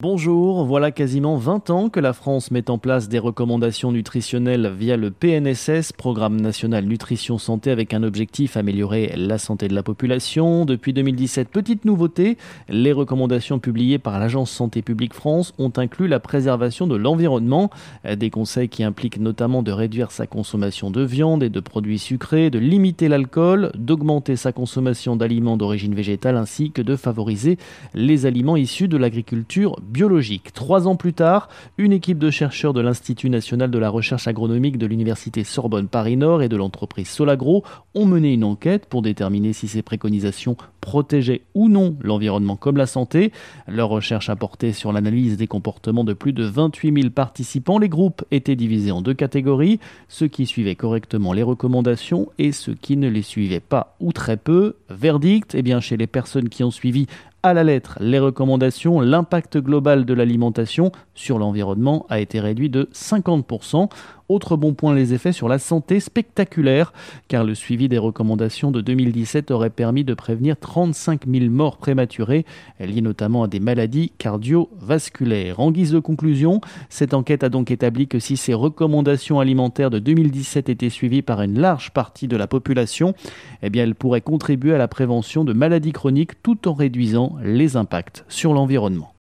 Bonjour, voilà quasiment 20 ans que la France met en place des recommandations nutritionnelles via le PNSS, Programme national nutrition santé, avec un objectif améliorer la santé de la population. Depuis 2017, petite nouveauté, les recommandations publiées par l'Agence Santé publique France ont inclus la préservation de l'environnement, des conseils qui impliquent notamment de réduire sa consommation de viande et de produits sucrés, de limiter l'alcool, d'augmenter sa consommation d'aliments d'origine végétale ainsi que de favoriser les aliments issus de l'agriculture biologique. Trois ans plus tard, une équipe de chercheurs de l'Institut national de la recherche agronomique de l'Université Sorbonne Paris-Nord et de l'entreprise Solagro ont mené une enquête pour déterminer si ces préconisations protégeaient ou non l'environnement comme la santé. Leur recherche a porté sur l'analyse des comportements de plus de 28 000 participants. Les groupes étaient divisés en deux catégories, ceux qui suivaient correctement les recommandations et ceux qui ne les suivaient pas ou très peu. Verdict, eh bien, chez les personnes qui ont suivi à la lettre les recommandations, l'impact global de l'alimentation sur l'environnement a été réduit de 50%. Autre bon point, les effets sur la santé spectaculaires, car le suivi des recommandations de 2017 aurait permis de prévenir 35 000 morts prématurées, liées notamment à des maladies cardiovasculaires. En guise de conclusion, cette enquête a donc établi que si ces recommandations alimentaires de 2017 étaient suivies par une large partie de la population, eh bien, elles pourraient contribuer à la prévention de maladies chroniques tout en réduisant les impacts sur l'environnement.